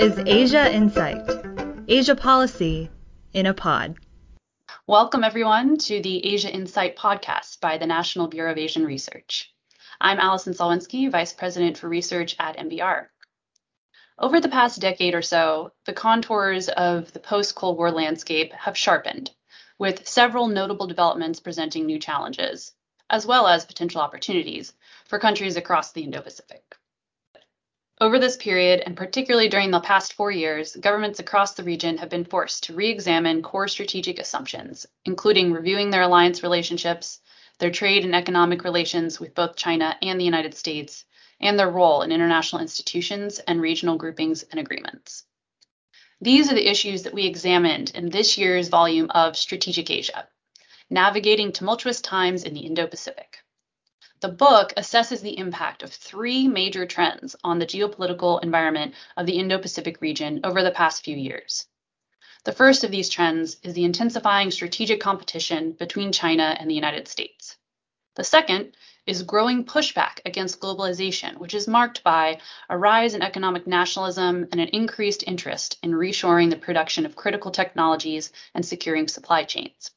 is Asia Insight, Asia Policy in a Pod. Welcome, everyone, to the Asia Insight podcast by the National Bureau of Asian Research. I'm Alison Szalwinski, Vice President for Research at NBR. Over the past decade or so, the contours of the post Cold War landscape have sharpened, with several notable developments presenting new challenges, as well as potential opportunities for countries across the Indo Pacific. Over this period, and particularly during the past four years, governments across the region have been forced to re examine core strategic assumptions, including reviewing their alliance relationships, their trade and economic relations with both China and the United States, and their role in international institutions and regional groupings and agreements. These are the issues that we examined in this year's volume of Strategic Asia Navigating Tumultuous Times in the Indo Pacific. The book assesses the impact of three major trends on the geopolitical environment of the Indo Pacific region over the past few years. The first of these trends is the intensifying strategic competition between China and the United States. The second is growing pushback against globalization, which is marked by a rise in economic nationalism and an increased interest in reshoring the production of critical technologies and securing supply chains.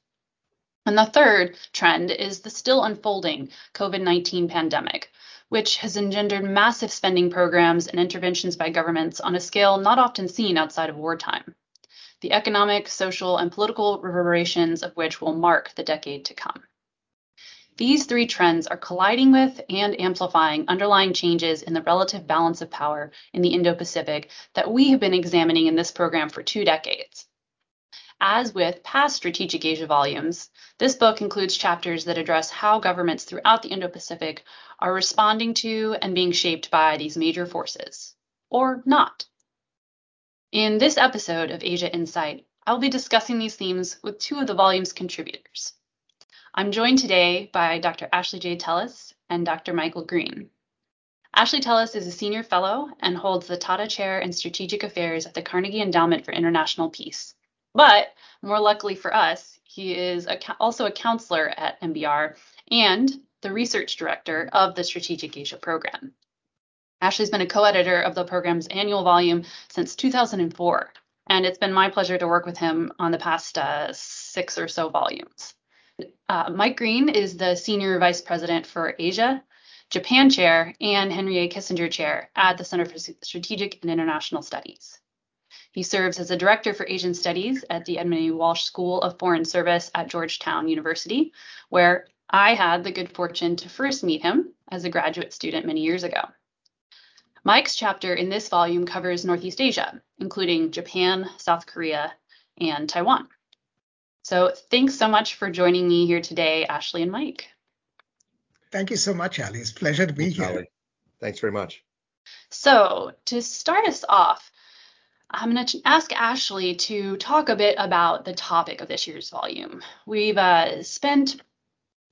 And the third trend is the still unfolding COVID 19 pandemic, which has engendered massive spending programs and interventions by governments on a scale not often seen outside of wartime. The economic, social, and political reverberations of which will mark the decade to come. These three trends are colliding with and amplifying underlying changes in the relative balance of power in the Indo Pacific that we have been examining in this program for two decades. As with past Strategic Asia volumes, this book includes chapters that address how governments throughout the Indo Pacific are responding to and being shaped by these major forces, or not. In this episode of Asia Insight, I'll be discussing these themes with two of the volume's contributors. I'm joined today by Dr. Ashley J. Tellis and Dr. Michael Green. Ashley Tellis is a senior fellow and holds the Tata Chair in Strategic Affairs at the Carnegie Endowment for International Peace. But more luckily for us, he is a, also a counselor at NBR and the research director of the Strategic Asia program. Ashley's been a co editor of the program's annual volume since 2004, and it's been my pleasure to work with him on the past uh, six or so volumes. Uh, Mike Green is the senior vice president for Asia, Japan chair, and Henry A. Kissinger chair at the Center for Strategic and International Studies. He serves as a director for Asian Studies at the Edmund A. Walsh School of Foreign Service at Georgetown University, where I had the good fortune to first meet him as a graduate student many years ago. Mike's chapter in this volume covers Northeast Asia, including Japan, South Korea, and Taiwan. So thanks so much for joining me here today, Ashley and Mike. Thank you so much, Ali. It's a pleasure to be here. Ali. Thanks very much. So to start us off, I'm going to ask Ashley to talk a bit about the topic of this year's volume. We've uh, spent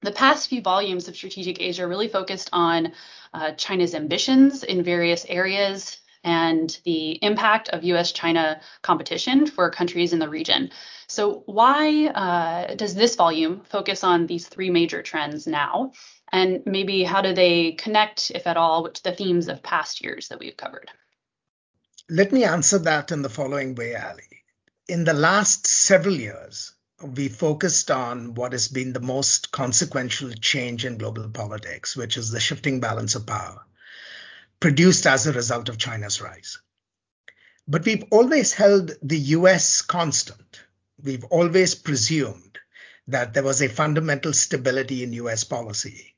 the past few volumes of Strategic Asia really focused on uh, China's ambitions in various areas and the impact of US China competition for countries in the region. So, why uh, does this volume focus on these three major trends now? And maybe how do they connect, if at all, with the themes of past years that we've covered? Let me answer that in the following way, Ali. In the last several years, we focused on what has been the most consequential change in global politics, which is the shifting balance of power produced as a result of China's rise. But we've always held the US constant. We've always presumed that there was a fundamental stability in US policy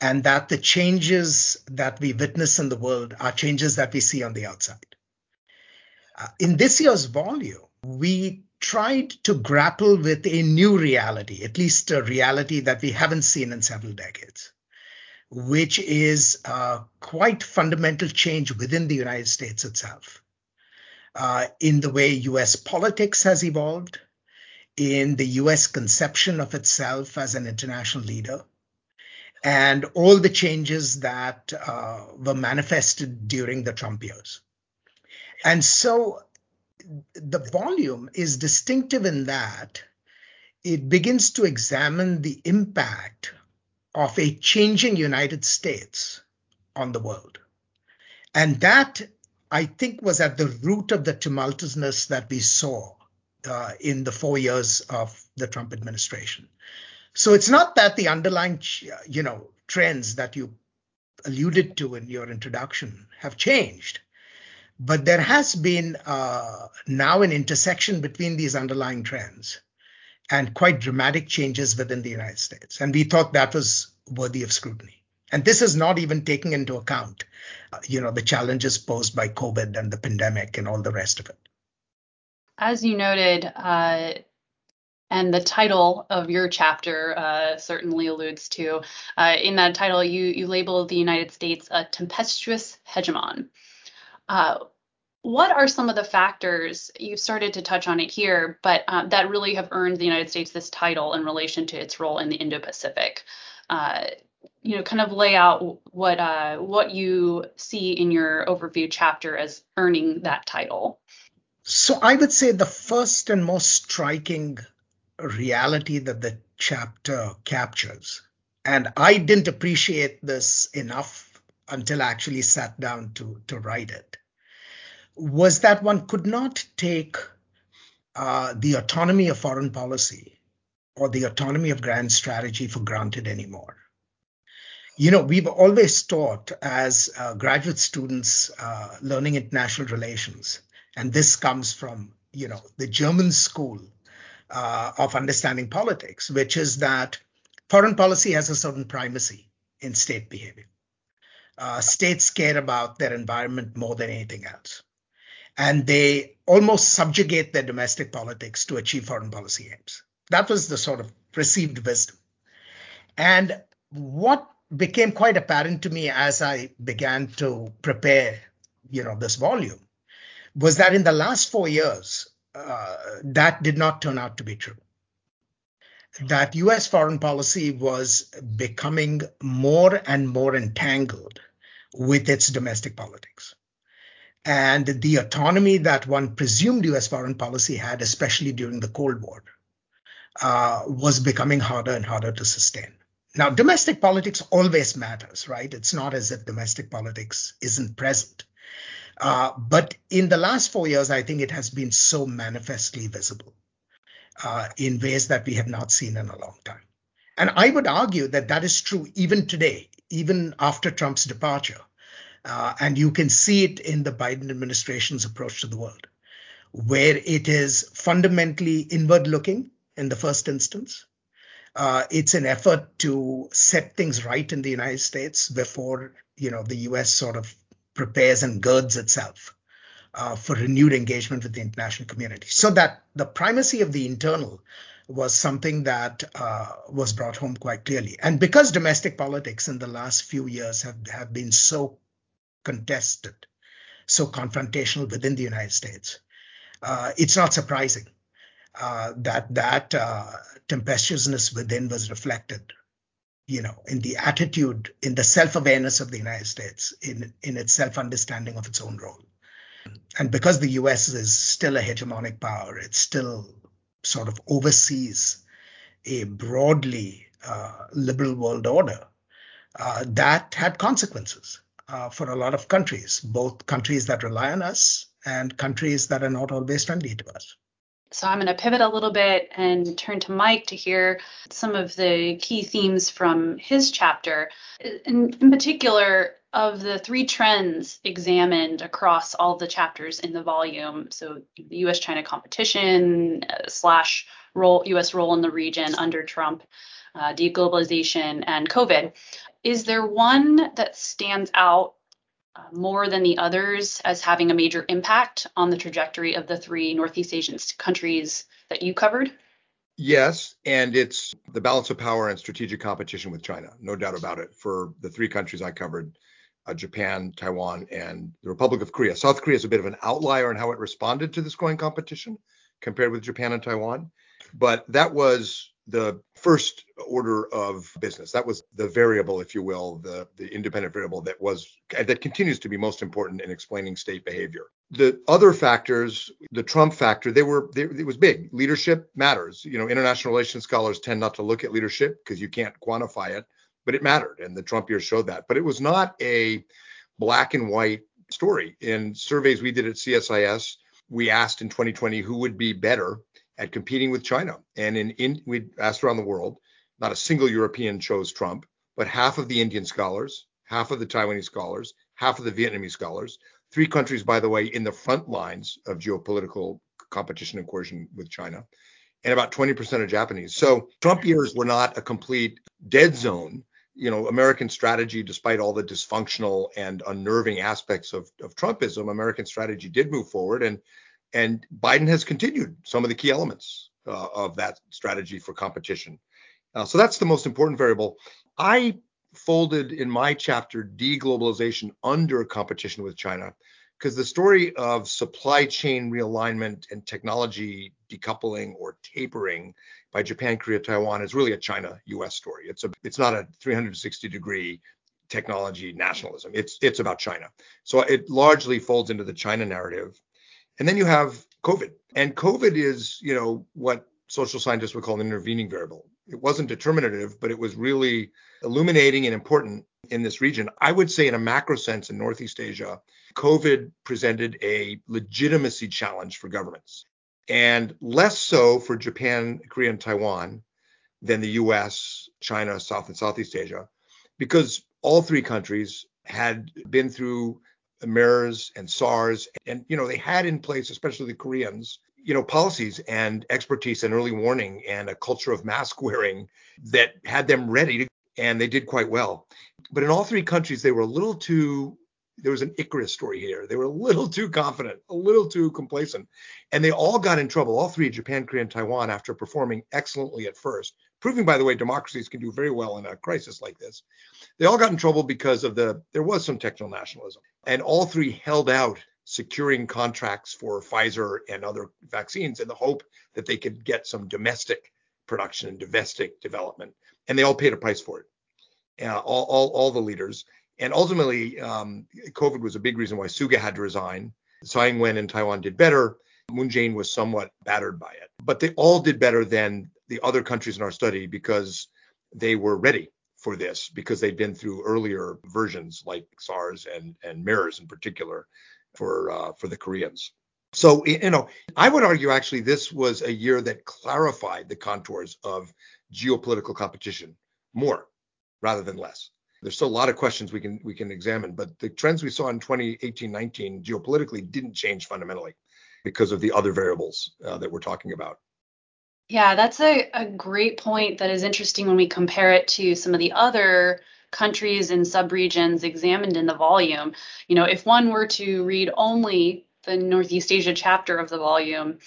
and that the changes that we witness in the world are changes that we see on the outside. Uh, in this year's volume, we tried to grapple with a new reality, at least a reality that we haven't seen in several decades, which is a quite fundamental change within the United States itself. Uh, in the way US politics has evolved, in the US conception of itself as an international leader, and all the changes that uh, were manifested during the Trump years. And so the volume is distinctive in that it begins to examine the impact of a changing United States on the world. And that I think, was at the root of the tumultuousness that we saw uh, in the four years of the Trump administration. So it's not that the underlying, you know, trends that you alluded to in your introduction have changed, but there has been uh, now an intersection between these underlying trends and quite dramatic changes within the United States. And we thought that was worthy of scrutiny. And this is not even taking into account, uh, you know, the challenges posed by COVID and the pandemic and all the rest of it. As you noted, uh, and the title of your chapter uh, certainly alludes to. Uh, in that title, you you label the United States a tempestuous hegemon. Uh, what are some of the factors you've started to touch on it here, but uh, that really have earned the United States this title in relation to its role in the Indo-Pacific? Uh, you know, kind of lay out what uh, what you see in your overview chapter as earning that title. So I would say the first and most striking reality that the chapter captures, and I didn't appreciate this enough until I actually sat down to to write it, was that one could not take uh, the autonomy of foreign policy or the autonomy of grand strategy for granted anymore. You know, we've always taught as uh, graduate students uh, learning international relations, and this comes from, you know, the German school uh, of understanding politics, which is that foreign policy has a certain primacy in state behavior. Uh, states care about their environment more than anything else and they almost subjugate their domestic politics to achieve foreign policy aims. That was the sort of perceived wisdom. And what became quite apparent to me as I began to prepare, you know, this volume was that in the last four years, uh, that did not turn out to be true. That US foreign policy was becoming more and more entangled with its domestic politics and the autonomy that one presumed US foreign policy had, especially during the Cold War, uh, was becoming harder and harder to sustain. Now, domestic politics always matters, right? It's not as if domestic politics isn't present. Uh, but in the last four years, I think it has been so manifestly visible uh, in ways that we have not seen in a long time. And I would argue that that is true even today, even after Trump's departure. Uh, and you can see it in the Biden administration's approach to the world, where it is fundamentally inward looking in the first instance. Uh, it's an effort to set things right in the United States before you know the U.S. sort of prepares and girds itself uh, for renewed engagement with the international community. So that the primacy of the internal was something that uh, was brought home quite clearly. And because domestic politics in the last few years have, have been so contested, so confrontational within the United States. Uh, it's not surprising uh, that that uh, tempestuousness within was reflected, you know, in the attitude, in the self-awareness of the United States, in in its self-understanding of its own role. And because the U.S. is still a hegemonic power, it still sort of oversees a broadly uh, liberal world order. Uh, that had consequences uh, for a lot of countries, both countries that rely on us and countries that are not always friendly to us. So I'm going to pivot a little bit and turn to Mike to hear some of the key themes from his chapter. In, in particular, of the three trends examined across all the chapters in the volume, so the U.S.-China competition uh, slash role U.S. role in the region under Trump, uh, deglobalization, and COVID. Is there one that stands out uh, more than the others as having a major impact on the trajectory of the three Northeast Asian countries that you covered? Yes, and it's the balance of power and strategic competition with China, no doubt about it. For the three countries I covered, uh, Japan, Taiwan, and the Republic of Korea. South Korea is a bit of an outlier in how it responded to this growing competition compared with Japan and Taiwan, but that was the first order of business. That was the variable, if you will, the, the independent variable that was that continues to be most important in explaining state behavior. The other factors, the Trump factor, they were they, it was big. Leadership matters. You know, international relations scholars tend not to look at leadership because you can't quantify it, but it mattered, and the Trump years showed that. But it was not a black and white story. In surveys we did at CSIS, we asked in 2020 who would be better at competing with China. And in, in we asked around the world, not a single European chose Trump, but half of the Indian scholars, half of the Taiwanese scholars, half of the Vietnamese scholars, three countries, by the way, in the front lines of geopolitical competition and coercion with China, and about 20% of Japanese. So Trump years were not a complete dead zone. You know, American strategy, despite all the dysfunctional and unnerving aspects of, of Trumpism, American strategy did move forward, and and Biden has continued some of the key elements uh, of that strategy for competition. Uh, so that's the most important variable. I folded in my chapter deglobalization under competition with China because the story of supply chain realignment and technology decoupling or tapering by Japan, Korea, Taiwan is really a China US story. It's a it's not a 360 degree technology nationalism. It's it's about China. So it largely folds into the China narrative. And then you have COVID. And COVID is, you know, what social scientists would call an intervening variable. It wasn't determinative, but it was really illuminating and important in this region. I would say, in a macro sense, in Northeast Asia, COVID presented a legitimacy challenge for governments, and less so for Japan, Korea, and Taiwan than the US, China, South and Southeast Asia, because all three countries had been through MERS and SARS, and you know they had in place, especially the Koreans, you know, policies and expertise and early warning and a culture of mask wearing that had them ready to, and they did quite well. But in all three countries, they were a little too, there was an Icarus story here. They were a little too confident, a little too complacent. And they all got in trouble, all three, Japan, Korea, and Taiwan, after performing excellently at first, proving, by the way, democracies can do very well in a crisis like this. They all got in trouble because of the, there was some techno nationalism. And all three held out securing contracts for Pfizer and other vaccines in the hope that they could get some domestic production and domestic development. And they all paid a price for it, uh, all, all, all the leaders. And ultimately, um, COVID was a big reason why Suga had to resign. Tsai Ing-wen in Taiwan did better. Moon Jae-in was somewhat battered by it, but they all did better than the other countries in our study because they were ready for this because they'd been through earlier versions like SARS and, and MERS in particular for uh, for the Koreans. So you know, I would argue actually this was a year that clarified the contours of geopolitical competition more rather than less. There's still a lot of questions we can we can examine, but the trends we saw in 2018-19 geopolitically didn't change fundamentally because of the other variables uh, that we're talking about. Yeah, that's a, a great point that is interesting when we compare it to some of the other countries and subregions examined in the volume. You know, if one were to read only the Northeast Asia chapter of the volume,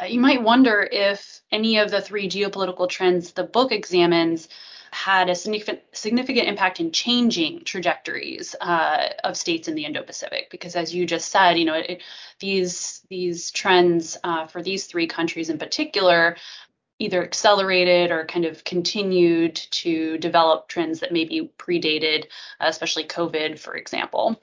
uh, you might wonder if any of the three geopolitical trends the book examines had a significant significant impact in changing trajectories uh, of states in the Indo-Pacific. Because as you just said, you know, it, these these trends uh, for these three countries in particular either accelerated or kind of continued to develop trends that maybe predated, uh, especially COVID, for example.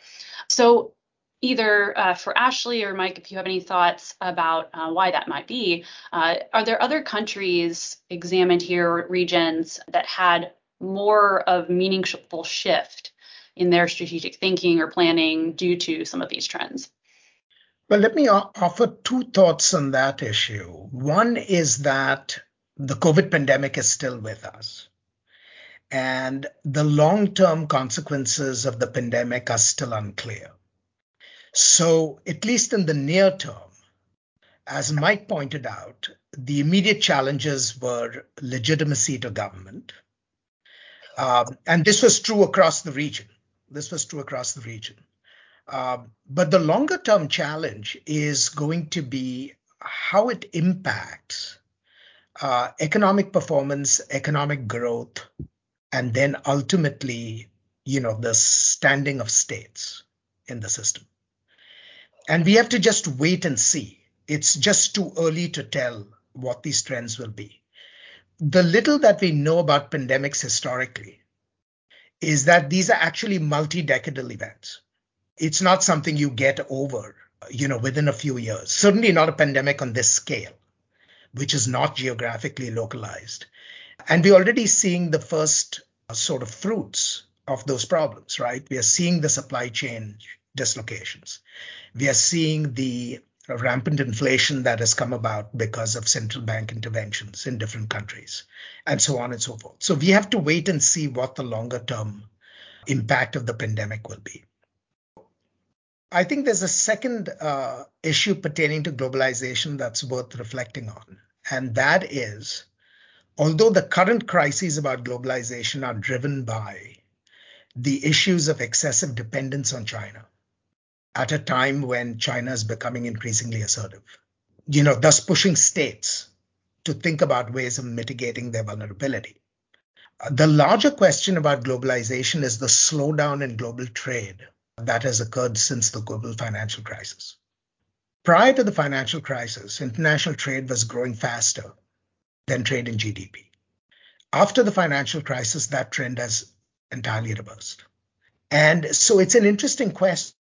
So, either uh, for Ashley or Mike, if you have any thoughts about uh, why that might be, uh, are there other countries examined here, regions that had more of meaningful shift in their strategic thinking or planning due to some of these trends? Well, let me offer two thoughts on that issue. One is that the COVID pandemic is still with us. And the long term consequences of the pandemic are still unclear. So, at least in the near term, as Mike pointed out, the immediate challenges were legitimacy to government. Um, and this was true across the region. This was true across the region. Um, but the longer term challenge is going to be how it impacts uh, economic performance, economic growth, and then ultimately, you know, the standing of states in the system. And we have to just wait and see. It's just too early to tell what these trends will be. The little that we know about pandemics historically is that these are actually multi-decadal events. It's not something you get over, you know, within a few years. Certainly not a pandemic on this scale which is not geographically localized. And we're already seeing the first sort of fruits of those problems, right? We are seeing the supply chain dislocations. We are seeing the rampant inflation that has come about because of central bank interventions in different countries, and so on and so forth. So we have to wait and see what the longer term impact of the pandemic will be. I think there's a second uh, issue pertaining to globalization that's worth reflecting on, and that is although the current crises about globalization are driven by the issues of excessive dependence on China at a time when China is becoming increasingly assertive, you know, thus pushing states to think about ways of mitigating their vulnerability. The larger question about globalization is the slowdown in global trade that has occurred since the global financial crisis. Prior to the financial crisis, international trade was growing faster than trade in GDP. After the financial crisis, that trend has entirely reversed. And so it's an interesting question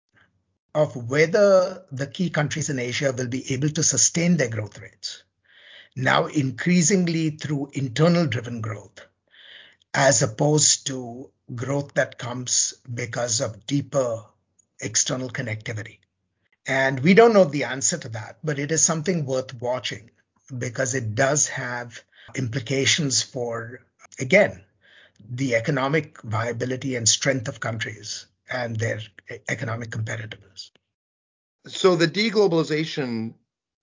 of whether the key countries in Asia will be able to sustain their growth rates, now increasingly through internal driven growth, as opposed to growth that comes because of deeper external connectivity. And we don't know the answer to that, but it is something worth watching because it does have implications for, again, the economic viability and strength of countries and their economic competitiveness. So the deglobalization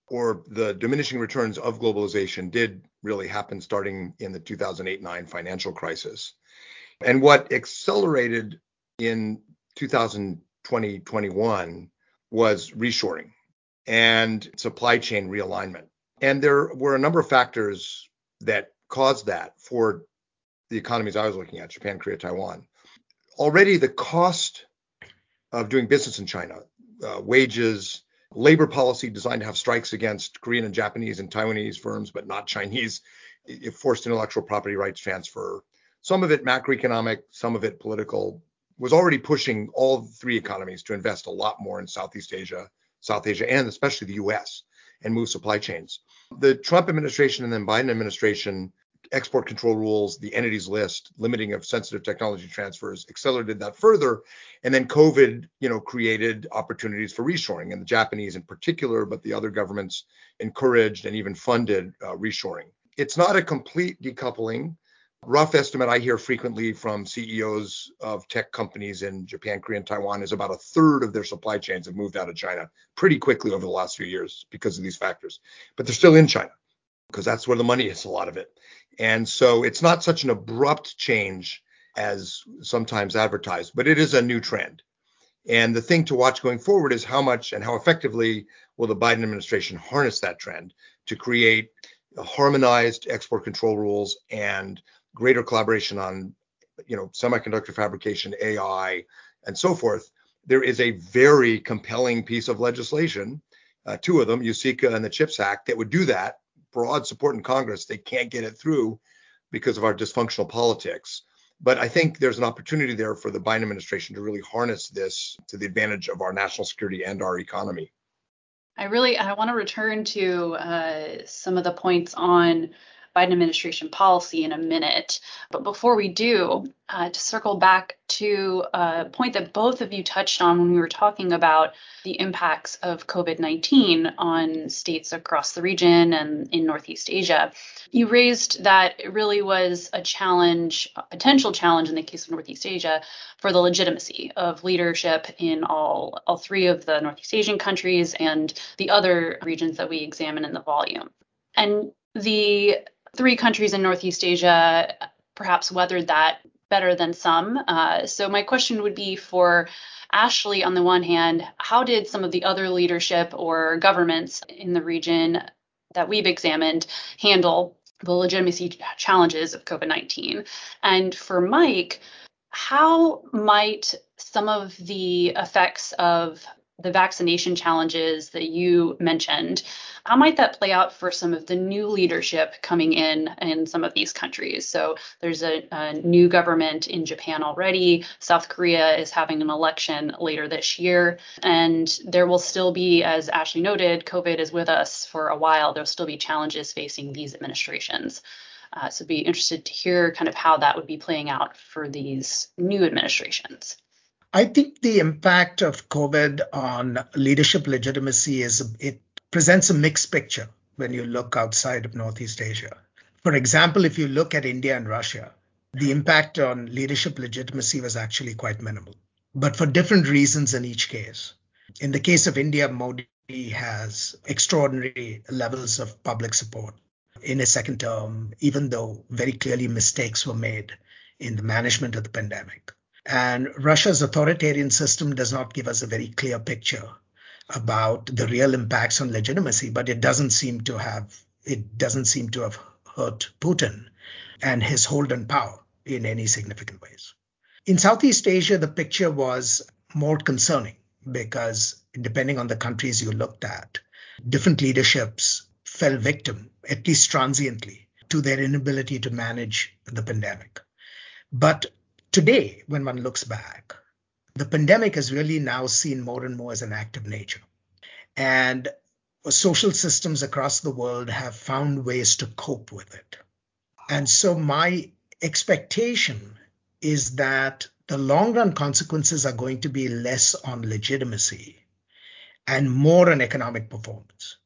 or the diminishing returns of globalization did really happen starting in the 2008-9 financial crisis. And what accelerated in 2020-21 was reshoring and supply chain realignment. And there were a number of factors that caused that for the economies I was looking at, Japan, Korea, Taiwan. Already the cost of doing business in China, uh, wages, labor policy designed to have strikes against Korean and Japanese and Taiwanese firms, but not Chinese, forced intellectual property rights transfer. Some of it macroeconomic, some of it political, was already pushing all three economies to invest a lot more in Southeast Asia, South Asia, and especially the US and move supply chains. The Trump administration and then Biden administration export control rules, the entities list, limiting of sensitive technology transfers accelerated that further. And then COVID, you know, created opportunities for reshoring, and the Japanese in particular, but the other governments encouraged and even funded uh, reshoring. It's not a complete decoupling. Rough estimate I hear frequently from CEOs of tech companies in Japan, Korea, and Taiwan is about a third of their supply chains have moved out of China pretty quickly over the last few years because of these factors. But they're still in China because that's where the money is, a lot of it. And so it's not such an abrupt change as sometimes advertised, but it is a new trend. And the thing to watch going forward is how much and how effectively will the Biden administration harness that trend to create harmonized export control rules and greater collaboration on, you know, semiconductor fabrication, AI, and so forth. There is a very compelling piece of legislation, uh, two of them, USICA and the CHIPS Act, that would do that broad support in Congress. They can't get it through because of our dysfunctional politics. But I think there's an opportunity there for the Biden administration to really harness this to the advantage of our national security and our economy. I really I want to return to uh, some of the points on Biden administration policy in a minute. But before we do, uh, to circle back to a point that both of you touched on when we were talking about the impacts of COVID 19 on states across the region and in Northeast Asia, you raised that it really was a challenge, a potential challenge in the case of Northeast Asia, for the legitimacy of leadership in all, all three of the Northeast Asian countries and the other regions that we examine in the volume. And the three countries in Northeast Asia perhaps weathered that better than some. Uh, so, my question would be for Ashley on the one hand, how did some of the other leadership or governments in the region that we've examined handle the legitimacy challenges of COVID 19? And for Mike, how might some of the effects of the vaccination challenges that you mentioned how might that play out for some of the new leadership coming in in some of these countries? So there's a, a new government in Japan already. South Korea is having an election later this year. And there will still be, as Ashley noted, COVID is with us for a while. There'll still be challenges facing these administrations. Uh, so be interested to hear kind of how that would be playing out for these new administrations. I think the impact of COVID on leadership legitimacy is it presents a mixed picture when you look outside of Northeast Asia. For example, if you look at India and Russia, the impact on leadership legitimacy was actually quite minimal, but for different reasons in each case. In the case of India, Modi has extraordinary levels of public support in his second term, even though very clearly mistakes were made in the management of the pandemic. And Russia's authoritarian system does not give us a very clear picture about the real impacts on legitimacy, but it doesn't seem to have it doesn't seem to have hurt Putin and his hold on power in any significant ways. In Southeast Asia, the picture was more concerning because depending on the countries you looked at, different leaderships fell victim, at least transiently, to their inability to manage the pandemic. But today, when one looks back, the pandemic is really now seen more and more as an act of nature. And social systems across the world have found ways to cope with it. And so my expectation is that the long run consequences are going to be less on legitimacy and more on economic performance.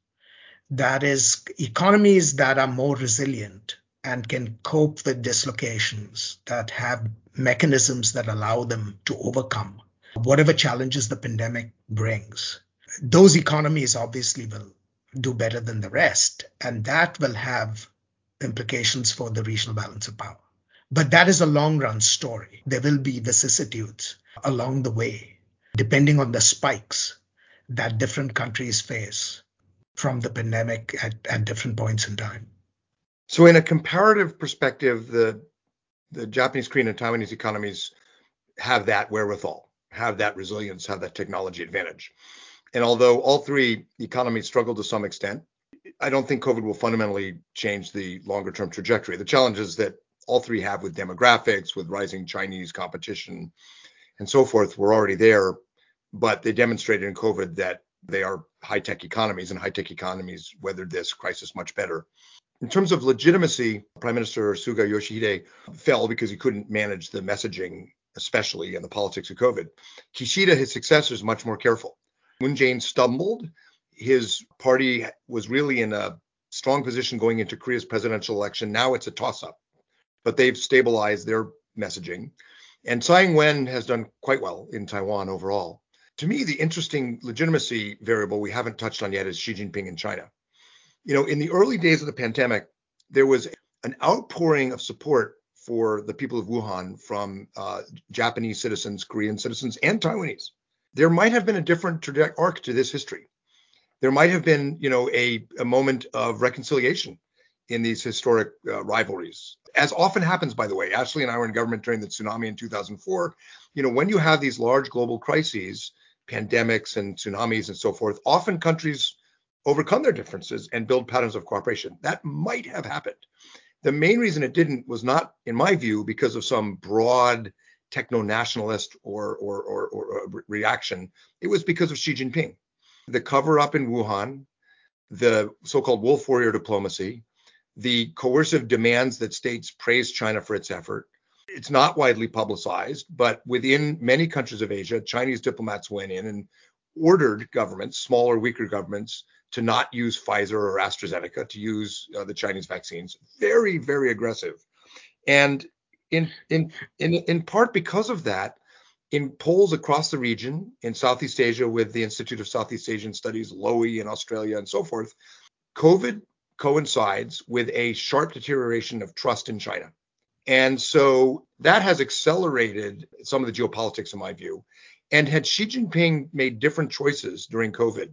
That is, economies that are more resilient and can cope with dislocations, that have mechanisms that allow them to overcome whatever challenges the pandemic brings. Those economies obviously will do better than the rest, and that will have implications for the regional balance of power. But that is a long run story. There will be vicissitudes along the way, depending on the spikes that different countries face from the pandemic at, at different points in time. So, in a comparative perspective, the the Japanese, Korean, and Taiwanese economies have that wherewithal, have that resilience, have that technology advantage. And although all three economies struggle to some extent, I don't think COVID will fundamentally change the longer term trajectory. The challenges that all three have with demographics, with rising Chinese competition, and so forth were already there, but they demonstrated in COVID that they are high tech economies, and high tech economies weathered this crisis much better. In terms of legitimacy, Prime Minister Suga Yoshihide fell because he couldn't manage the messaging, especially in the politics of COVID. Kishida, his successor, is much more careful. Moon Jae-in stumbled. His party was really in a strong position going into Korea's presidential election. Now it's a toss-up, but they've stabilized their messaging. And Tsai Ing-wen has done quite well in Taiwan overall. To me, the interesting legitimacy variable we haven't touched on yet is Xi Jinping in China. You know, in the early days of the pandemic, there was an outpouring of support for the people of Wuhan from uh, Japanese citizens, Korean citizens, and Taiwanese. There might have been a different arc to this history. There might have been, you know, a, a moment of reconciliation in these historic uh, rivalries. As often happens, by the way, Ashley and I were in government during the tsunami in 2004. You know, when you have these large global crises, pandemics and tsunamis and so forth, often countries overcome their differences and build patterns of cooperation. That might have happened. The main reason it didn't was not, in my view, because of some broad techno nationalist or, or, or, or, uh, reaction. It was because of Xi Jinping. The cover up in Wuhan, the so called wolf warrior diplomacy, the coercive demands that states praise China for its effort. It's not widely publicized, but within many countries of Asia, Chinese diplomats went in and ordered governments, smaller, weaker governments, to not use Pfizer or AstraZeneca, to use uh, the Chinese vaccines. Very, very aggressive. And in, in, in, in part because of that, in polls across the region, in Southeast Asia with the Institute of Southeast Asian Studies, Lowy in Australia, and so forth, COVID coincides with a sharp deterioration of trust in China. And so that has accelerated some of the geopolitics, in my view. And had Xi Jinping made different choices during COVID,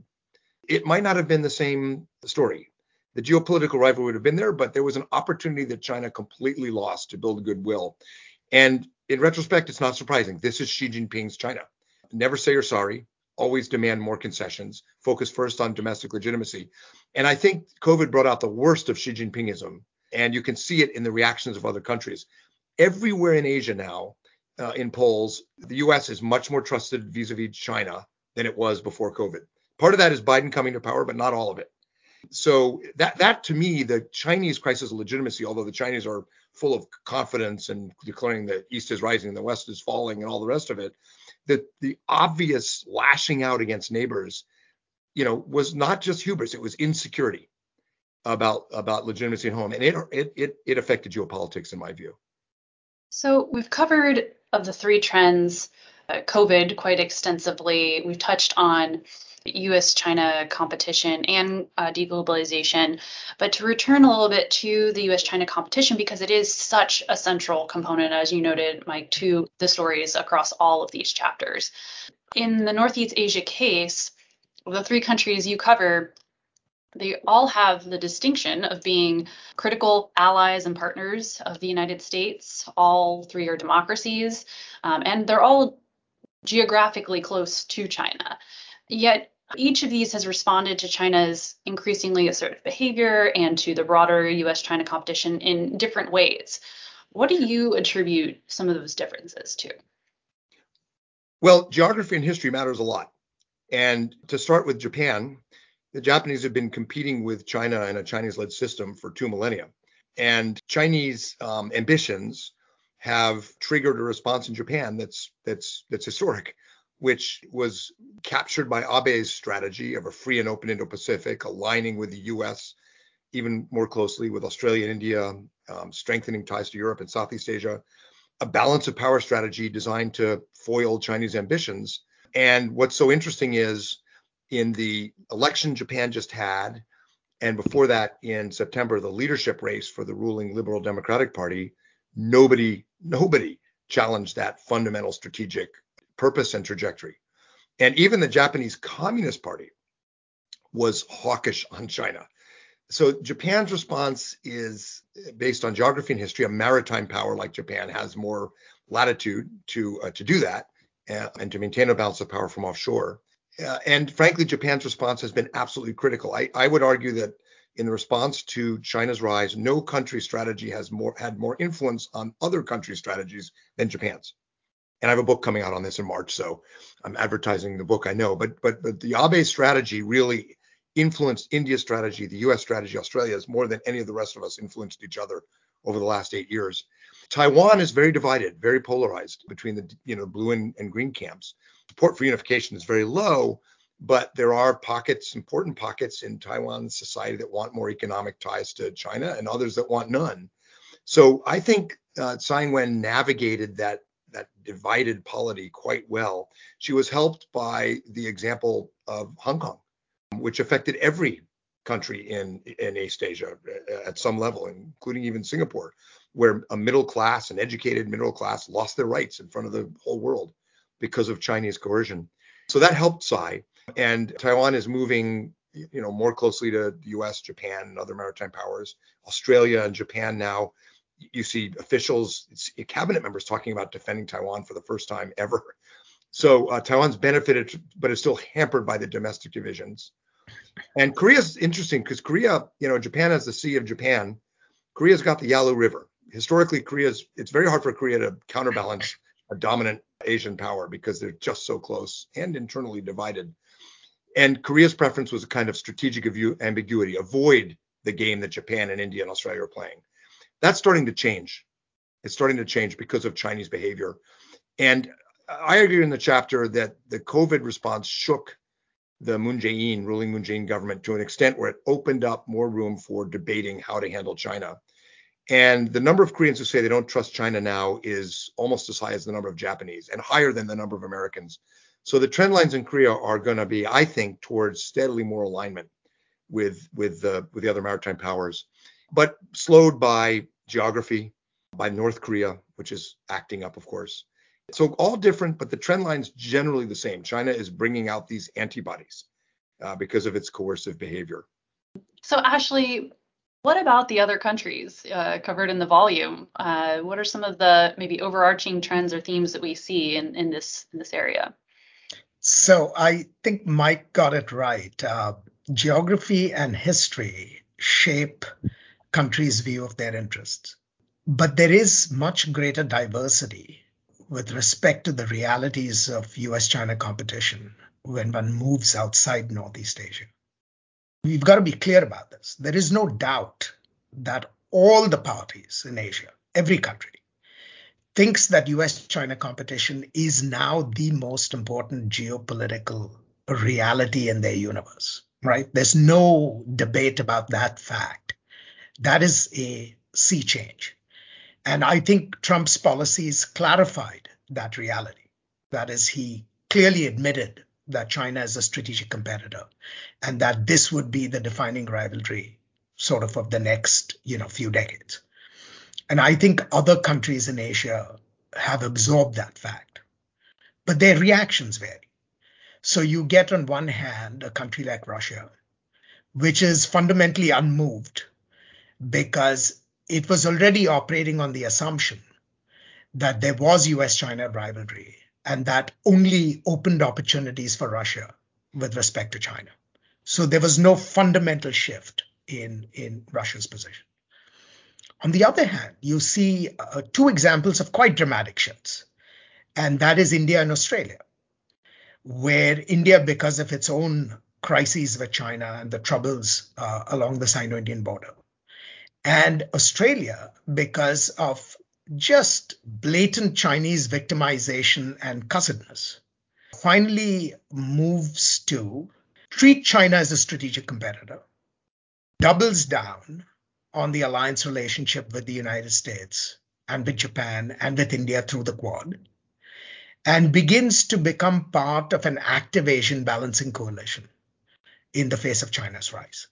it might not have been the same story. The geopolitical rivalry would have been there, but there was an opportunity that China completely lost to build goodwill. And in retrospect, it's not surprising. This is Xi Jinping's China. Never say you're sorry, always demand more concessions, focus first on domestic legitimacy. And I think COVID brought out the worst of Xi Jinpingism, and you can see it in the reactions of other countries. Everywhere in Asia now, uh, in polls, the US is much more trusted vis a vis China than it was before COVID. Part of that is Biden coming to power, but not all of it. So that that to me, the Chinese crisis of legitimacy, although the Chinese are full of confidence and declaring that East is rising and the West is falling and all the rest of it, the the obvious lashing out against neighbors, you know, was not just hubris; it was insecurity about about legitimacy at home, and it it it, it affected geopolitics in my view. So we've covered of the three trends, COVID quite extensively. We've touched on US China competition and uh, deglobalization. But to return a little bit to the US China competition, because it is such a central component, as you noted, Mike, to the stories across all of these chapters. In the Northeast Asia case, the three countries you cover, they all have the distinction of being critical allies and partners of the United States. All three are democracies, um, and they're all geographically close to China. Yet each of these has responded to China's increasingly assertive behavior and to the broader US China competition in different ways. What do you attribute some of those differences to? Well, geography and history matters a lot. And to start with Japan, the Japanese have been competing with China in a Chinese led system for two millennia. And Chinese um, ambitions have triggered a response in Japan that's that's that's historic which was captured by Abe's strategy of a free and open Indo-Pacific, aligning with the U.S. even more closely with Australia and India, um, strengthening ties to Europe and Southeast Asia, a balance of power strategy designed to foil Chinese ambitions. And what's so interesting is in the election Japan just had, and before that in September, the leadership race for the ruling Liberal Democratic Party, nobody, nobody challenged that fundamental strategic purpose and trajectory. And even the Japanese Communist Party was hawkish on China. So Japan's response is based on geography and history. A maritime power like Japan has more latitude to uh, to do that uh, and to maintain a balance of power from offshore. Uh, and frankly, Japan's response has been absolutely critical. I, I would argue that in response to China's rise, no country strategy has more had more influence on other country strategies than Japan's and I have a book coming out on this in March, so I'm advertising the book. I know, but but but the Abe strategy really influenced India's strategy, the U.S. strategy, Australia's more than any of the rest of us influenced each other over the last eight years. Taiwan is very divided, very polarized between the you know blue and, and green camps. Support for unification is very low, but there are pockets, important pockets in Taiwan society that want more economic ties to China, and others that want none. So I think uh, Tsai Ing-wen navigated that that divided polity quite well. She was helped by the example of Hong Kong, which affected every country in in East Asia uh, at some level, including even Singapore, where a middle class, an educated middle class, lost their rights in front of the whole world because of Chinese coercion. So that helped Tsai, and Taiwan is moving, you know, more closely to the U.S., Japan, and other maritime powers. Australia and Japan now you see officials, cabinet members talking about defending Taiwan for the first time ever. So uh, Taiwan's benefited, but is still hampered by the domestic divisions. And Korea's interesting because Korea, you know, Japan has the Sea of Japan. Korea's got the Yalu River. Historically, Korea's it's very hard for Korea to counterbalance a dominant Asian power because they're just so close and internally divided. And Korea's preference was a kind of strategic ambiguity, avoid the game that Japan and India and Australia are playing. That's starting to change. It's starting to change because of Chinese behavior. And I argue in the chapter that the COVID response shook the Moon Jae-in, ruling Moon Jae-in government to an extent where it opened up more room for debating how to handle China. And the number of Koreans who say they don't trust China now is almost as high as the number of Japanese and higher than the number of Americans. So the trend lines in Korea are going to be, I think, towards steadily more alignment with with the with the other maritime powers but slowed by geography, by North Korea, which is acting up, of course. So all different, but the trend line's generally the same. China is bringing out these antibodies uh, because of its coercive behavior. So Ashley, what about the other countries uh, covered in the volume? Uh, what are some of the maybe overarching trends or themes that we see in, in this in this area? So I think Mike got it right. Uh, geography and history shape countries' view of their interests. But there is much greater diversity with respect to the realities of US China competition when one moves outside Northeast Asia. We've got to be clear about this. There is no doubt that all the parties in Asia, every country, thinks that US China competition is now the most important geopolitical reality in their universe, right? There's no debate about that fact. That is a sea change. And I think Trump's policies clarified that reality. That is, he clearly admitted that China is a strategic competitor and that this would be the defining rivalry sort of of the next you know few decades. And I think other countries in Asia have absorbed that fact, but their reactions vary. So you get on one hand a country like Russia, which is fundamentally unmoved because it was already operating on the assumption that there was US China rivalry and that only opened opportunities for Russia with respect to China. So there was no fundamental shift in, in Russia's position. On the other hand, you see uh, two examples of quite dramatic shifts, and that is India and Australia, where India, because of its own crises with China and the troubles uh, along the Sino Indian border, and Australia because of just blatant Chinese victimization and cussedness, finally moves to treat China as a strategic competitor, doubles down on the alliance relationship with the United States and with Japan and with India through the Quad, and begins to become part of an active Asian balancing coalition in the face of China's rise.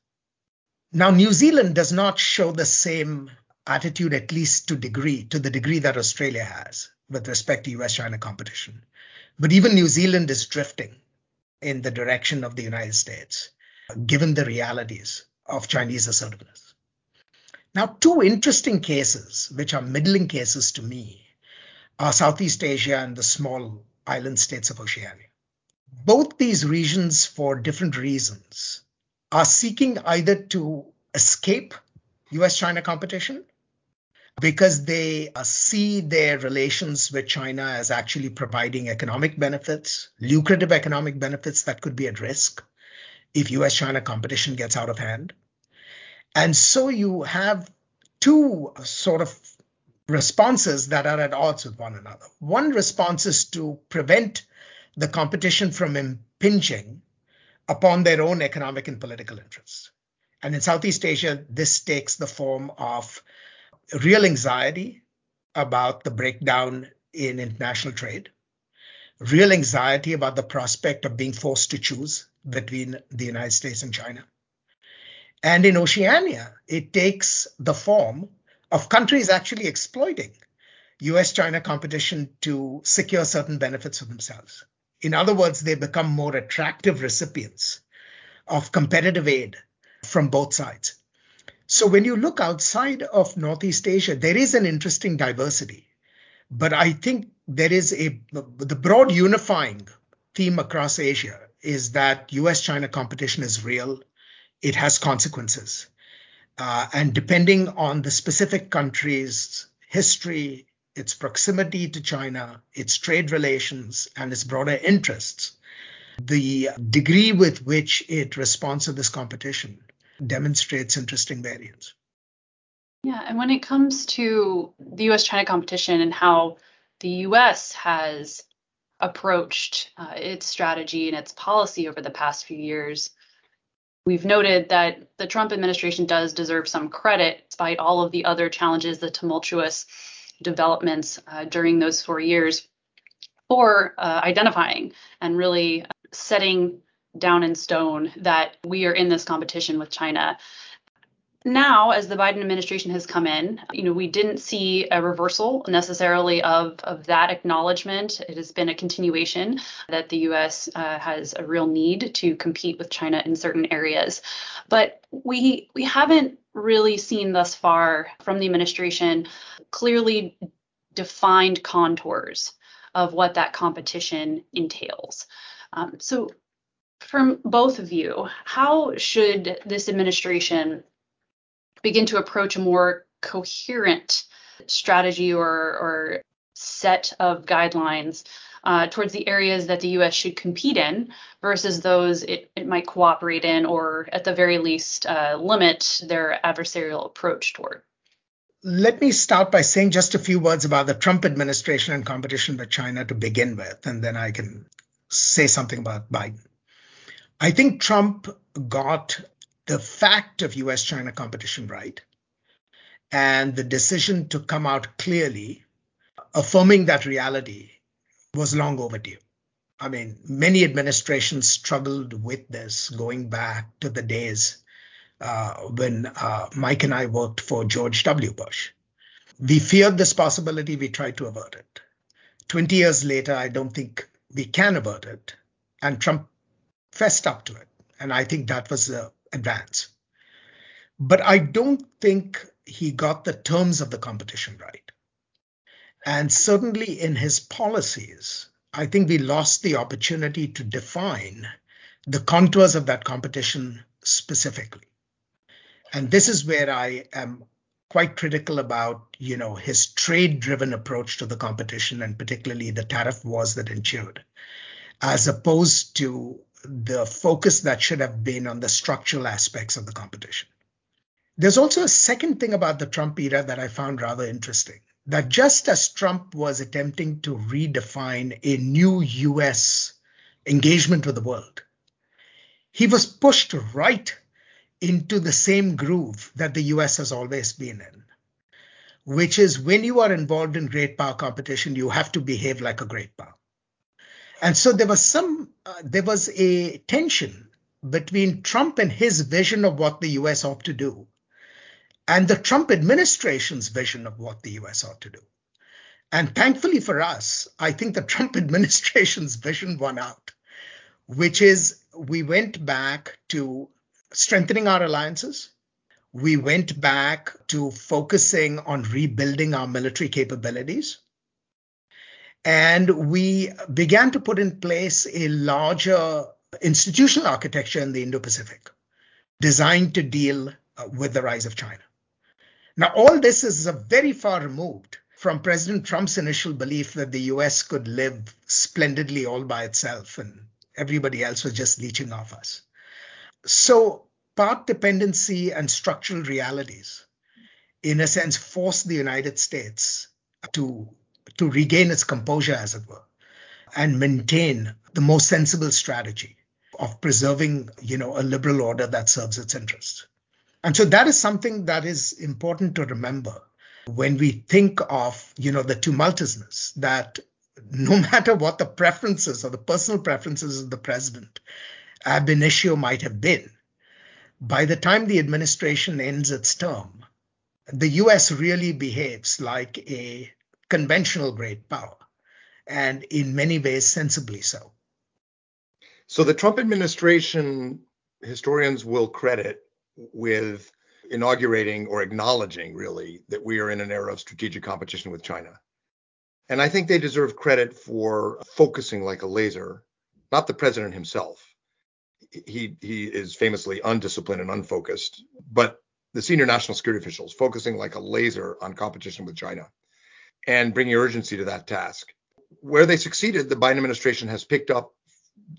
Now, New Zealand does not show the same attitude, at least to degree, to the degree that Australia has with respect to US-China competition. But even New Zealand is drifting in the direction of the United States, given the realities of Chinese assertiveness. Now, two interesting cases, which are middling cases to me, are Southeast Asia and the small island states of Oceania. Both these regions, for different reasons, are seeking either to escape US China competition because they uh, see their relations with China as actually providing economic benefits, lucrative economic benefits that could be at risk if US China competition gets out of hand. And so you have two sort of responses that are at odds with one another. One response is to prevent the competition from impinging upon their own economic and political interests. And in Southeast Asia, this takes the form of real anxiety about the breakdown in international trade, real anxiety about the prospect of being forced to choose between the United States and China. And in Oceania, it takes the form of countries actually exploiting US China competition to secure certain benefits for themselves. In other words, they become more attractive recipients of competitive aid from both sides. So when you look outside of Northeast Asia, there is an interesting diversity. But I think there is a the broad unifying theme across Asia is that US China competition is real. It has consequences. Uh, and depending on the specific country's history, its proximity to China, its trade relations, and its broader interests, the degree with which it responds to this competition demonstrates interesting variance. Yeah, and when it comes to the US China competition and how the US has approached uh, its strategy and its policy over the past few years, we've noted that the Trump administration does deserve some credit despite all of the other challenges, the tumultuous developments uh, during those four years for uh, identifying and really setting down in stone that we are in this competition with China. Now, as the Biden administration has come in, you know, we didn't see a reversal necessarily of, of that acknowledgement. It has been a continuation that the U.S. Uh, has a real need to compete with China in certain areas, but we we haven't really seen thus far from the administration clearly defined contours of what that competition entails. Um, so, from both of you, how should this administration begin to approach a more coherent strategy or, or set of guidelines uh, towards the areas that the U.S. should compete in versus those it, it might cooperate in or at the very least uh, limit their adversarial approach toward? let me start by saying just a few words about the Trump administration and competition with China to begin with, and then I can say something about Biden. I think Trump got the fact of US China competition right, and the decision to come out clearly affirming that reality was long overdue. I mean, many administrations struggled with this going back to the days uh, when uh, Mike and I worked for George W. Bush. We feared this possibility, we tried to avert it. 20 years later, I don't think we can avert it. And Trump fessed up to it. And I think that was the advance. But I don't think he got the terms of the competition right. And certainly in his policies, I think we lost the opportunity to define the contours of that competition specifically. And this is where I am quite critical about, you know, his trade-driven approach to the competition and particularly the tariff wars that ensued, as opposed to the focus that should have been on the structural aspects of the competition. There's also a second thing about the Trump era that I found rather interesting that just as Trump was attempting to redefine a new US engagement with the world, he was pushed right into the same groove that the US has always been in, which is when you are involved in great power competition, you have to behave like a great power. And so there was some, uh, there was a tension between Trump and his vision of what the US ought to do and the Trump administration's vision of what the US ought to do. And thankfully for us, I think the Trump administration's vision won out, which is we went back to strengthening our alliances. We went back to focusing on rebuilding our military capabilities. And we began to put in place a larger institutional architecture in the Indo Pacific designed to deal uh, with the rise of China. Now, all this is very far removed from President Trump's initial belief that the US could live splendidly all by itself and everybody else was just leeching off us. So path dependency and structural realities, in a sense, forced the United States to, to regain its composure, as it were, and maintain the most sensible strategy of preserving, you know, a liberal order that serves its interests. And so that is something that is important to remember when we think of, you know, the tumultuousness that no matter what the preferences or the personal preferences of the president, ab initio might have been, by the time the administration ends its term, the US really behaves like a conventional great power, and in many ways, sensibly so. So the Trump administration, historians will credit with inaugurating or acknowledging, really, that we are in an era of strategic competition with China. And I think they deserve credit for focusing like a laser, not the president himself. He he is famously undisciplined and unfocused, but the senior national security officials focusing like a laser on competition with China and bringing urgency to that task. Where they succeeded, the Biden administration has picked up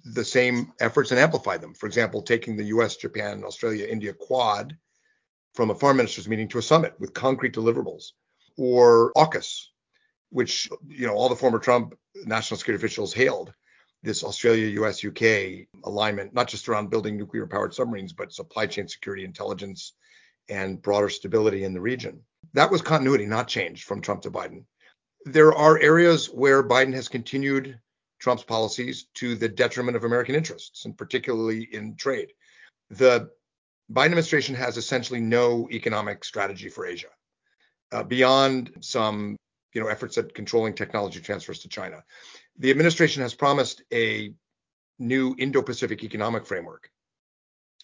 the same efforts and amplified them. For example, taking the US, Japan, Australia, India quad from a foreign ministers meeting to a summit with concrete deliverables, or AUKUS, which you know all the former Trump national security officials hailed this Australia, US, UK alignment, not just around building nuclear powered submarines, but supply chain security, intelligence, and broader stability in the region. That was continuity, not change from Trump to Biden. There are areas where Biden has continued Trump's policies to the detriment of American interests, and particularly in trade. The Biden administration has essentially no economic strategy for Asia uh, beyond some you know efforts at controlling technology transfers to China. The administration has promised a new Indo-Pacific economic framework.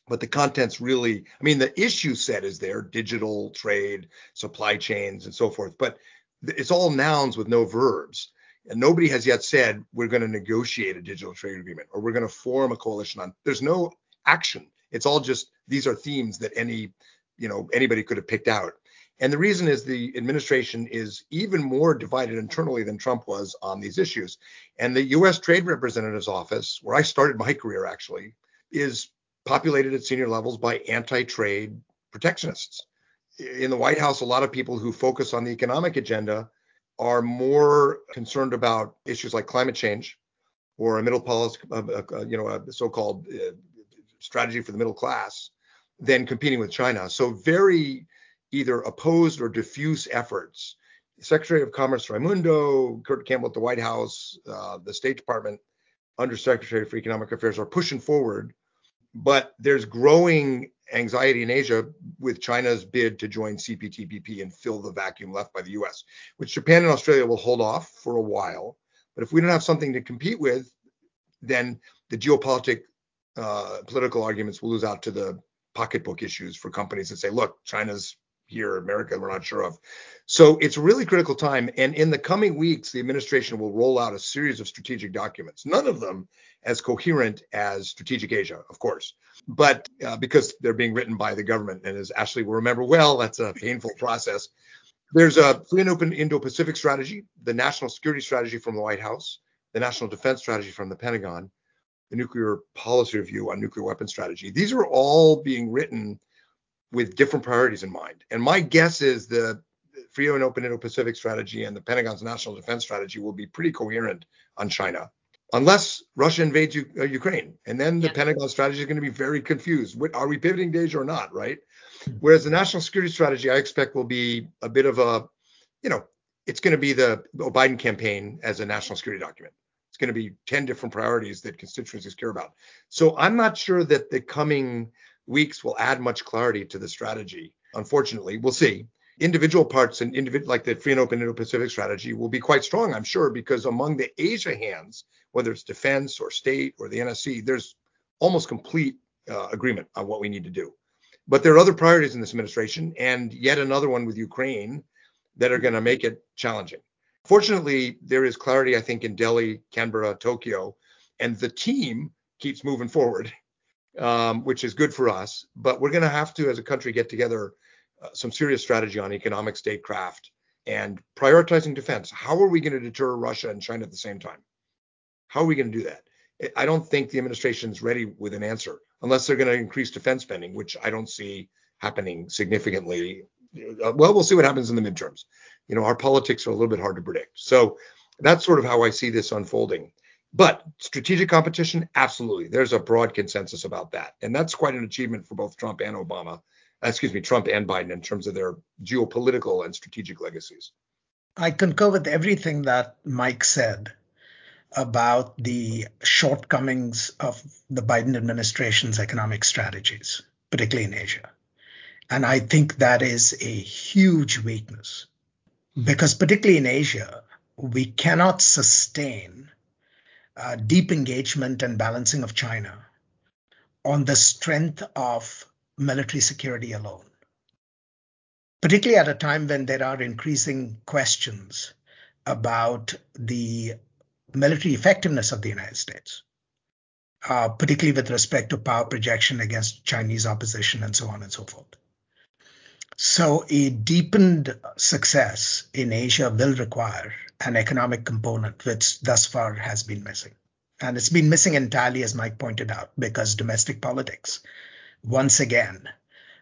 But the content's really, I mean, the issue set is there digital trade, supply chains, and so forth. But it's all nouns with no verbs. And nobody has yet said we're going to negotiate a digital trade agreement or we're going to form a coalition on. There's no action. It's all just these are themes that any, you know, anybody could have picked out. And the reason is the administration is even more divided internally than Trump was on these issues. And the US Trade Representative's office, where I started my career actually, is populated at senior levels by anti-trade protectionists. In the White House, a lot of people who focus on the economic agenda are more concerned about issues like climate change or a middle policy, uh, uh, you know, a so-called uh, strategy for the middle class than competing with China. So very either opposed or diffuse efforts. Secretary of Commerce Raimondo, Kurt Campbell at the White House, uh, the State Department, Undersecretary for Economic Affairs are pushing forward. But there's growing anxiety in Asia with China's bid to join CPTPP and fill the vacuum left by the US, which Japan and Australia will hold off for a while. But if we don't have something to compete with, then the geopolitical uh, political arguments will lose out to the pocketbook issues for companies that say, look, China's here, in America, we're not sure of. So it's a really critical time. And in the coming weeks, the administration will roll out a series of strategic documents, none of them as coherent as Strategic Asia, of course, but uh, because they're being written by the government. And as Ashley will remember well, that's a painful process. There's a free and open Indo Pacific strategy, the national security strategy from the White House, the national defense strategy from the Pentagon, the nuclear policy review on nuclear weapon strategy. These are all being written with different priorities in mind. And my guess is the free and open Indo-Pacific strategy and the Pentagon's national defense strategy will be pretty coherent on China, unless Russia invades U- uh, Ukraine, and then the yeah. Pentagon strategy is going to be very confused. What, are we pivoting to Asia or not? Right. Whereas the national security strategy, I expect, will be a bit of a, you know, it's going to be the Biden campaign as a national security document. It's going to be 10 different priorities that constituencies care about. So I'm not sure that the coming weeks will add much clarity to the strategy. Unfortunately, we'll see. Individual parts and individual like the free and open Indo-Pacific strategy will be quite strong, I'm sure, because among the Asia hands, whether it's defense or state or the NSC, there's almost complete uh, agreement on what we need to do. But there are other priorities in this administration, and yet another one with Ukraine that are going to make it challenging. Fortunately, there is clarity, I think, in Delhi, Canberra, Tokyo, and the team keeps moving forward um, which is good for us. But we're going to have to, as a country, get together uh, some serious strategy on economic statecraft and prioritizing defense. How are we going to deter Russia and China at the same time? How are we going to do that? I don't think the administration is ready with an answer unless they're going to increase defense spending, which I don't see happening significantly. Uh, well, we'll see what happens in the midterms. You know, our politics are a little bit hard to predict. So that's sort of how I see this unfolding. But strategic competition, absolutely. There's a broad consensus about that. And that's quite an achievement for both Trump and Obama, uh, excuse me, Trump and Biden in terms of their geopolitical and strategic legacies. I concur with everything that Mike said about the shortcomings of the Biden administration's economic strategies, particularly in Asia. And I think that is a huge weakness because, particularly in Asia, we cannot sustain uh, deep engagement and balancing of China on the strength of military security alone, particularly at a time when there are increasing questions about the military effectiveness of the United States, uh, particularly with respect to power projection against Chinese opposition and so on and so forth. So, a deepened success in Asia will require an economic component, which thus far has been missing. And it's been missing entirely, as Mike pointed out, because domestic politics, once again,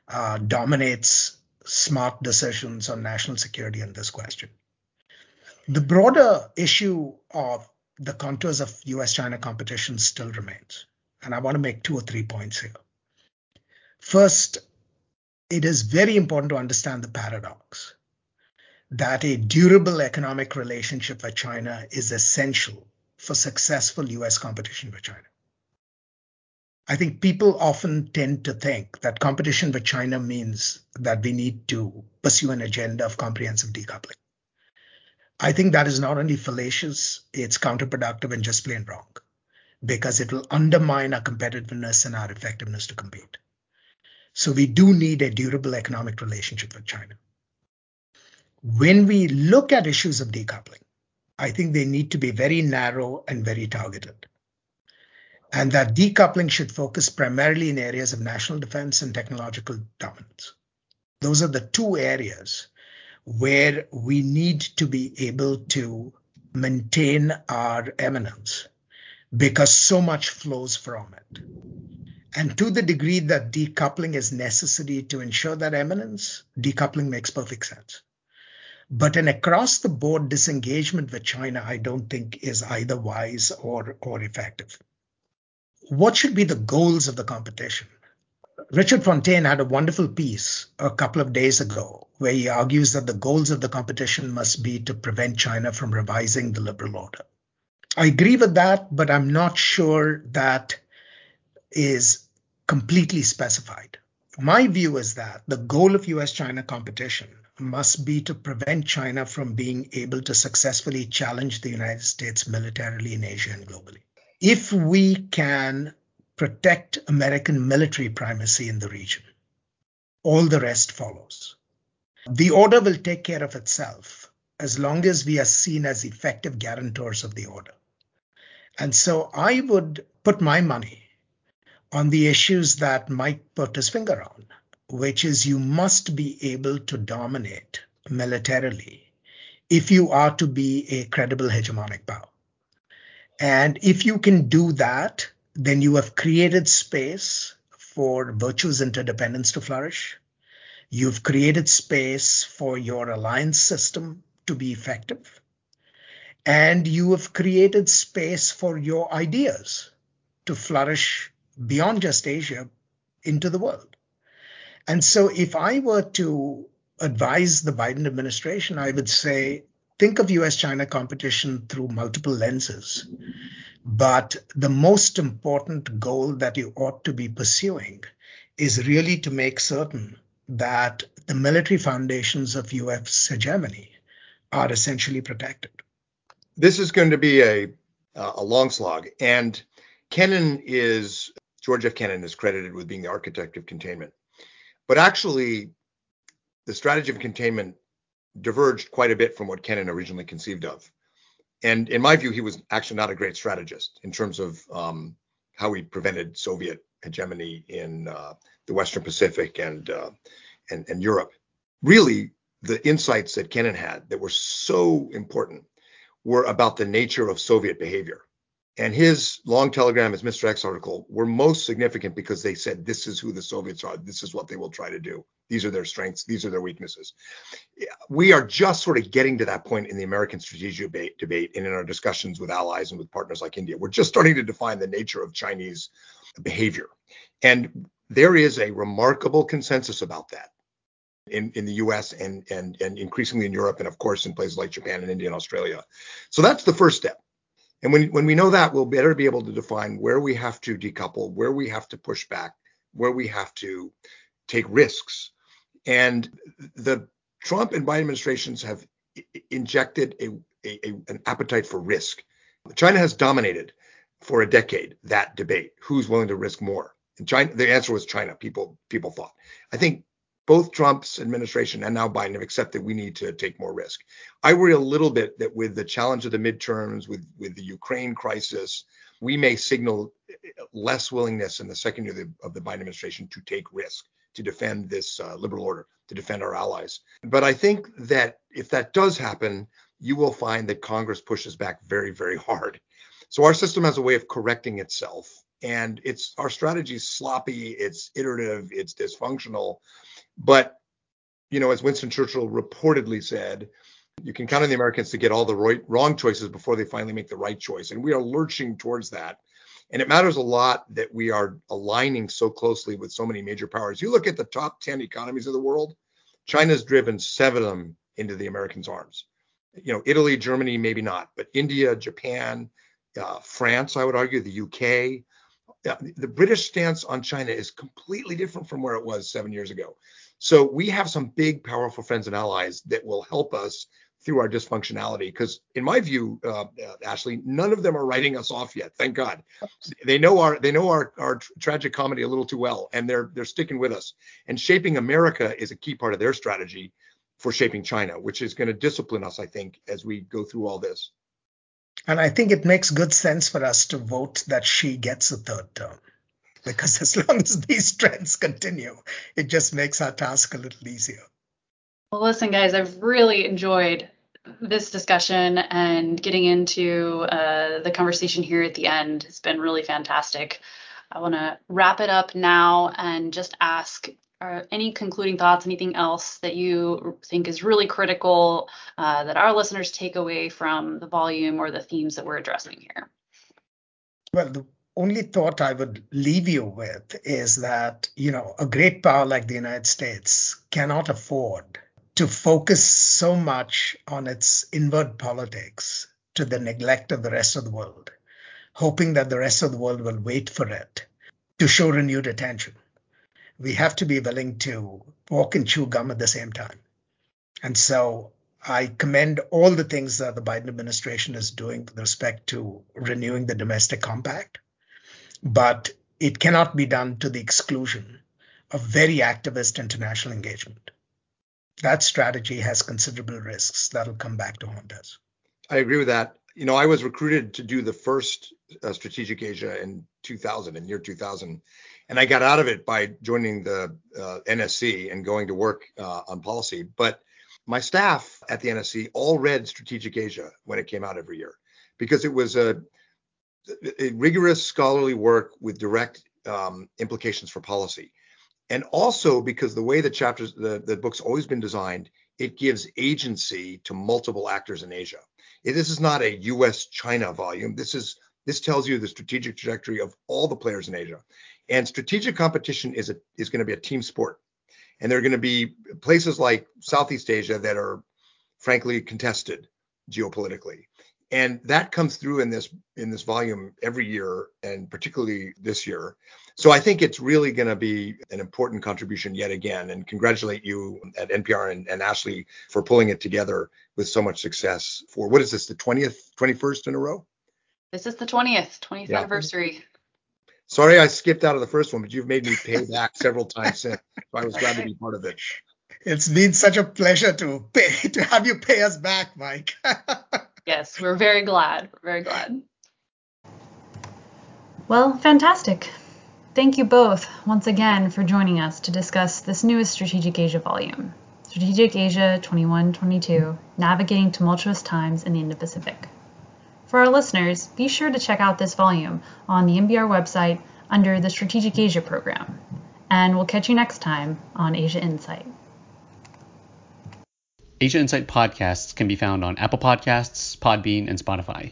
uh, dominates smart decisions on national security in this question. The broader issue of the contours of US China competition still remains. And I want to make two or three points here. First, it is very important to understand the paradox that a durable economic relationship with China is essential for successful US competition with China. I think people often tend to think that competition with China means that we need to pursue an agenda of comprehensive decoupling. I think that is not only fallacious, it's counterproductive and just plain wrong because it will undermine our competitiveness and our effectiveness to compete. So we do need a durable economic relationship with China. When we look at issues of decoupling, I think they need to be very narrow and very targeted. And that decoupling should focus primarily in areas of national defense and technological dominance. Those are the two areas where we need to be able to maintain our eminence because so much flows from it. And to the degree that decoupling is necessary to ensure that eminence, decoupling makes perfect sense. But an across the board disengagement with China, I don't think is either wise or, or effective. What should be the goals of the competition? Richard Fontaine had a wonderful piece a couple of days ago where he argues that the goals of the competition must be to prevent China from revising the liberal order. I agree with that, but I'm not sure that is completely specified. My view is that the goal of US China competition must be to prevent China from being able to successfully challenge the United States militarily in Asia and globally. If we can protect American military primacy in the region, all the rest follows. The order will take care of itself as long as we are seen as effective guarantors of the order. And so I would put my money on the issues that Mike put his finger on which is you must be able to dominate militarily if you are to be a credible hegemonic power. And if you can do that, then you have created space for virtues interdependence to flourish. You've created space for your alliance system to be effective. And you have created space for your ideas to flourish beyond just Asia into the world. And so if I were to advise the Biden administration, I would say think of US China competition through multiple lenses. But the most important goal that you ought to be pursuing is really to make certain that the military foundations of US hegemony are essentially protected. This is going to be a a long slog, and Kennan is George F. Kennan is credited with being the architect of containment. But actually, the strategy of containment diverged quite a bit from what Kennan originally conceived of. And in my view, he was actually not a great strategist in terms of um, how he prevented Soviet hegemony in uh, the Western Pacific and, uh, and and Europe. Really, the insights that Kennan had that were so important were about the nature of Soviet behavior. And his long telegram, his Mr. X article were most significant because they said this is who the Soviets are. This is what they will try to do. These are their strengths. These are their weaknesses. We are just sort of getting to that point in the American strategic debate, debate and in our discussions with allies and with partners like India. We're just starting to define the nature of Chinese behavior. And there is a remarkable consensus about that in, in the US and, and, and increasingly in Europe, and of course in places like Japan and India and Australia. So that's the first step. And when, when we know that, we'll better be able to define where we have to decouple, where we have to push back, where we have to take risks. And the Trump and Biden administrations have injected a, a, an appetite for risk. China has dominated for a decade that debate. Who's willing to risk more? And China, the answer was China. People people thought. I think both Trump's administration and now Biden have accepted we need to take more risk. I worry a little bit that with the challenge of the midterms, with with the Ukraine crisis, we may signal less willingness in the second year of the, of the Biden administration to take risk to defend this uh, liberal order, to defend our allies. But I think that if that does happen, you will find that Congress pushes back very, very hard. So our system has a way of correcting itself and it's our strategy is sloppy, it's iterative, it's dysfunctional. But you know, as Winston Churchill reportedly said, you can count on the Americans to get all the right, wrong choices before they finally make the right choice, and we are lurching towards that. And it matters a lot that we are aligning so closely with so many major powers. You look at the top 10 economies of the world, China's driven seven of them into the Americans' arms. You know, Italy, Germany, maybe not, but India, Japan, uh, France, I would argue, the UK, the British stance on China is completely different from where it was seven years ago. So we have some big, powerful friends and allies that will help us through our dysfunctionality. Because in my view, uh, Ashley, none of them are writing us off yet. Thank God. They know our they know our our tragic comedy a little too well, and they're they're sticking with us. And shaping America is a key part of their strategy for shaping China, which is going to discipline us, I think, as we go through all this. And I think it makes good sense for us to vote that Xi gets a third term. Because as long as these trends continue, it just makes our task a little easier. Well, listen, guys, I've really enjoyed this discussion and getting into uh, the conversation here at the end. It's been really fantastic. I want to wrap it up now and just ask uh, any concluding thoughts, anything else that you think is really critical uh, that our listeners take away from the volume or the themes that we're addressing here? Well, the only thought I would leave you with is that, you know, a great power like the United States cannot afford to focus so much on its inward politics to the neglect of the rest of the world, hoping that the rest of the world will wait for it to show renewed attention. We have to be willing to walk and chew gum at the same time. And so I commend all the things that the Biden administration is doing with respect to renewing the domestic compact, but it cannot be done to the exclusion of very activist international engagement that strategy has considerable risks that'll come back to haunt us. I agree with that. You know, I was recruited to do the first uh, strategic Asia in 2000, in year 2000, and I got out of it by joining the uh, NSC and going to work uh, on policy. But my staff at the NSC all read Strategic Asia when it came out every year because it was a, a rigorous scholarly work with direct um, implications for policy. And also because the way the chapters the, the book's always been designed it gives agency to multiple actors in asia. This is not a us china volume. This is this tells you the strategic trajectory of all the players in asia. And strategic competition is a is going to be a team sport. And there are going to be places like southeast asia that are frankly contested geopolitically and that comes through in this in this volume every year and particularly this year. So i think it's really going to be an important contribution yet again and congratulate you at NBR and, and, ashley for pulling it together with so much success for what is this the 20th 21st in a row? This is the 20th 20th yeah. anniversary. Sorry i skipped out of the first one but you've made me pay back several times since so i was glad to be part of it. It's been such a pleasure to pay to have you pay us back mike yes, we're very glad. We're very glad. Well, fantastic. Thank you both once again for joining us to discuss this newest Strategic Asia volume, Strategic Asia 2122 Navigating Tumultuous Times in the Indo Pacific. For our listeners, be sure to check out this volume on the NBR website under the Strategic Asia program. And we'll catch you next time on Asia Insight. Asia Insight podcasts can be found on Apple Podcasts, Podbean, and Spotify.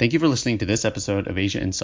Thank you for listening to this episode of Asia Insight.